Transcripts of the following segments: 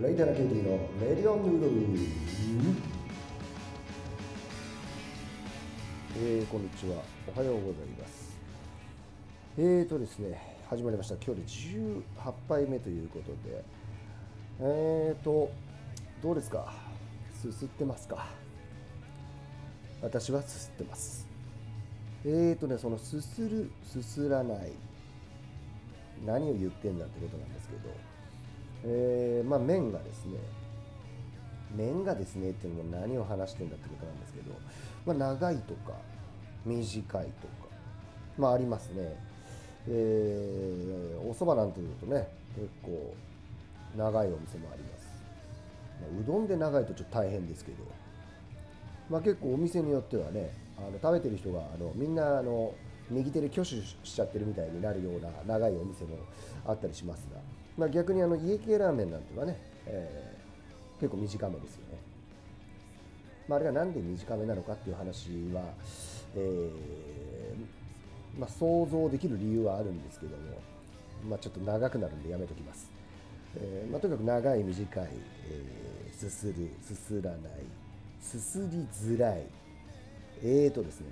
レイタナケイティのレディオンヌードルえー、こんにちは。おはようございます。えーとですね始まりました。今日で18杯目ということで。えーとどうですか？すすってますか？私はすすってます。えーとねそのすするすすらない。何を言ってんだってことなんですけど。えー、まあ、麺がですね麺がですねっていうのも何を話してんだってことなんですけど、まあ、長いとか短いとかまあありますね、えー、お蕎麦なんていうとね結構長いお店もあります、まあ、うどんで長いとちょっと大変ですけど、まあ、結構お店によってはねあの食べてる人があのみんなあの右手で挙手しちゃってるみたいになるような長いお店もあったりしますが、まあ、逆にあの家系ラーメンなんてはね、えー、結構短めですよね。まあ、あれがなんで短めなのかっていう話は、えー、まあ、想像できる理由はあるんですけども、まあ、ちょっと長くなるんでやめときます。えー、まあ、とにかく長い短い、えー、すするすすらないすすりづらいえーとですね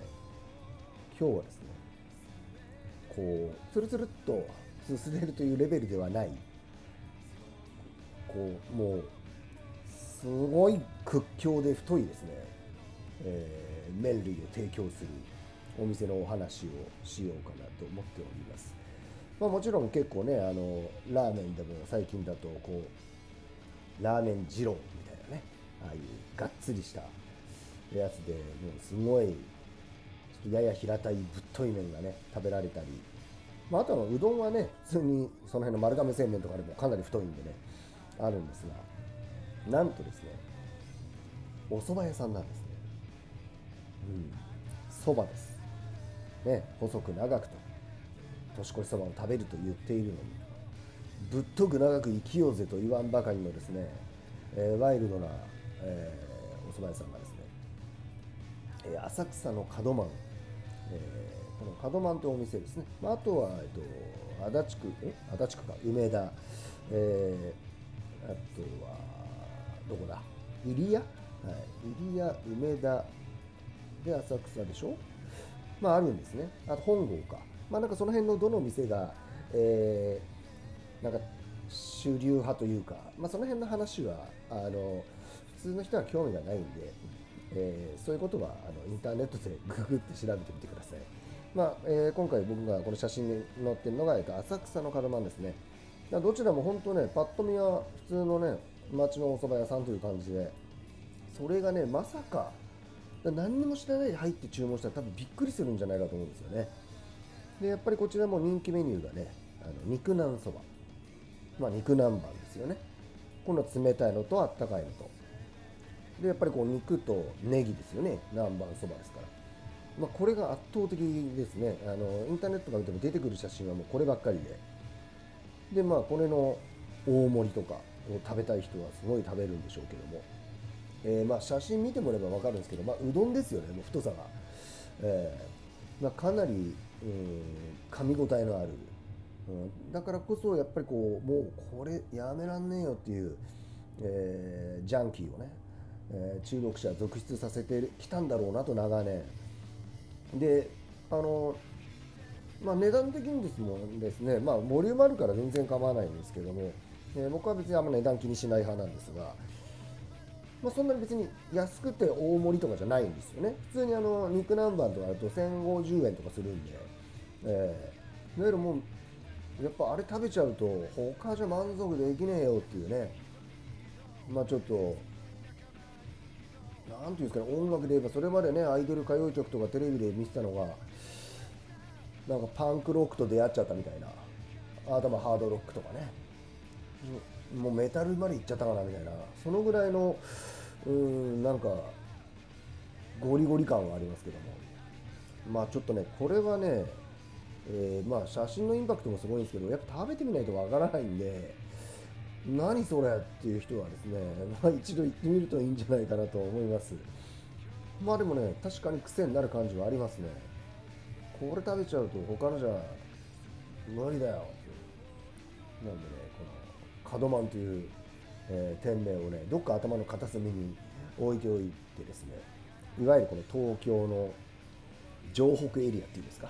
今日はですねこうつるつるっとすすれるというレベルではないこうもうすごい屈強で太いですね、えー、麺類を提供するお店のお話をしようかなと思っております、まあ、もちろん結構ねあのラーメンでも最近だとこうラーメン二郎みたいなねああいうがっつりしたやつでもうすごいやや平たいぶっとい麺がね食べられたり、まあ、あとはうどんはね普通にその辺の丸亀製麺とかでもかなり太いんでね。あるんですがなんとですねお蕎麦屋さんなんですね。うん蕎麦です。ね細く長くと年越しそばを食べると言っているのにぶっとく長く生きようぜと言わんばかりのですね、えー、ワイルドな、えー、お蕎麦屋さんがですね、えー、浅草の門真えー、この門満というお店ですね、まあ、あとは、えっと、足立区え足立区か梅田、えー、あとはどこだ？入谷、はい、入谷梅田。で浅草でしょ？まああるんですね。あと本郷か。まあなんかその辺のどの店が、えー、なんか主流派というか、まあ、その辺の話はあの普通の人は興味がないんでえー、そういうことはあのインターネットでググって調べてみてください。まあえー、今回僕がこの写真に載ってるのが、えっと、浅草の門真ですね。どちらも本当ね、パッと見は普通のね、町のお蕎麦屋さんという感じで、それがね、まさか、何にも知らないで入って注文したら多分びっくりするんじゃないかと思うんですよね。で、やっぱりこちらも人気メニューがね、あの肉なんそば。まあ、肉南蛮ですよね。この冷たいのとあったかいのと。でやっぱりこう肉とネギですよね南蛮そばですから、まあ、これが圧倒的ですねあのインターネットが見ても出てくる写真はもうこればっかりででまあこれの大盛りとかを食べたい人はすごい食べるんでしょうけども、えー、まあ写真見てもらえば分かるんですけど、まあ、うどんですよねもう太さが、えーまあ、かなり、うん、噛み応えのある、うん、だからこそやっぱりこうもうこれやめらんねえよっていう、えー、ジャンキーをねえー、中毒者続出させてきたんだろうなと長年。であのまあ、値段的にですもですね、まあ、ボリュームあるから全然構わないんですけども、えー、僕は別にあんま値段気にしない派なんですが、まあ、そんなに別に安くて大盛りとかじゃないんですよね。普通にあの肉南蛮とかだと1050円とかするんで、えー、いわゆるもうやっぱあれ食べちゃうと他じゃ満足できねえよっていうね。まあちょっとなんていうんですかね、音楽で言えば、それまでね、アイドル歌謡曲とかテレビで見てたのが、なんかパンクロックと出会っちゃったみたいな、あとはハードロックとかね、もうメタルまで行っちゃったかなみたいな、そのぐらいの、うん、なんか、ゴリゴリ感はありますけども、まあちょっとね、これはね、えー、まあ写真のインパクトもすごいんですけど、やっぱ食べてみないとわからないんで、何それっていう人はですね、まあ、一度行ってみるといいんじゃないかなと思います。まあでもね確かに癖になる感じはありますね。これ食べちゃうと他のじゃ無理だよなんでねこのカドマンという、えー、店名をねどっか頭の片隅に置いておいてですねいわゆるこの東京の城北エリアっていうんですか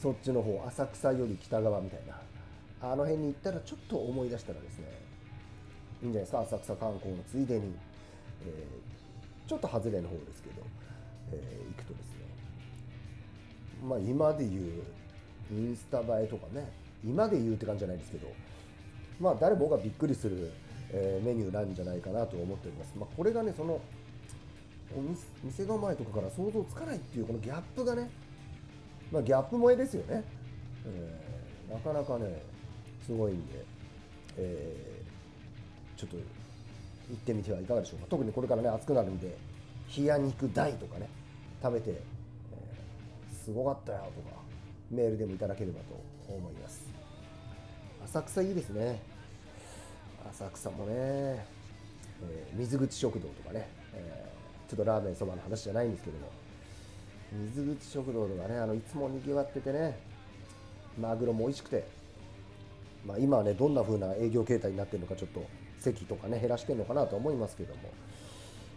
そっちの方浅草より北側みたいなあの辺に行ったらちょっと思い出したらですねいいんじゃないですか浅草観光のついでに、えー、ちょっと外れの方ですけど、えー、行くとですねまあ今で言うインスタ映えとかね。今で言うって感じじゃないですけど。まあ誰もがびっくりする、えー、メニューなんじゃないかなと思っております、まあ、これがねその店構えとかから想像つかないっていうこのギャップがね、まあ、ギャップ萌えですよね、えー、なかなかねすごいんで、えー、ちょっと行ってみてはいかがでしょうか。特にこれからね暑くなるんで冷や肉大とかね食べて、すごかったよとかメールでもいただければと思います。浅草いいですね。浅草もね、えー、水口食堂とかね、えー、ちょっとラーメンそばの話じゃないんですけども水口食堂とかねあのいつもにぎわっててねマグロも美味しくてまあ、今はねどんな風な営業形態になってるのかちょっと席とかね減らしてるのかなと思いますけども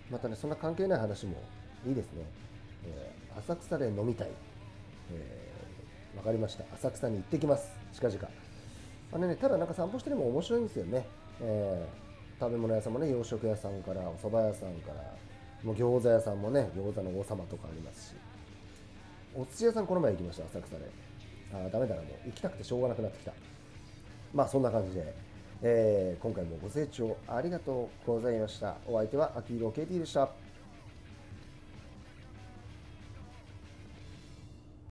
またねそんな関係ない話もいいですね、えー、浅草で飲みたい、えー、分かりました。浅草に行ってきます。近々。あのねただなんか散歩してても面白いんですよね、えー、食べ物屋さんもね洋食屋さんからお蕎麦屋さんからもう餃子屋さんもね餃子の王様とかありますし。お寿司屋さんこの前行きました浅草で。ああダメだなもう。行きたくてしょうがなくなってきた。まあそんな感じで、えー、今回もご清聴ありがとうございました。お相手は秋広 KT でした。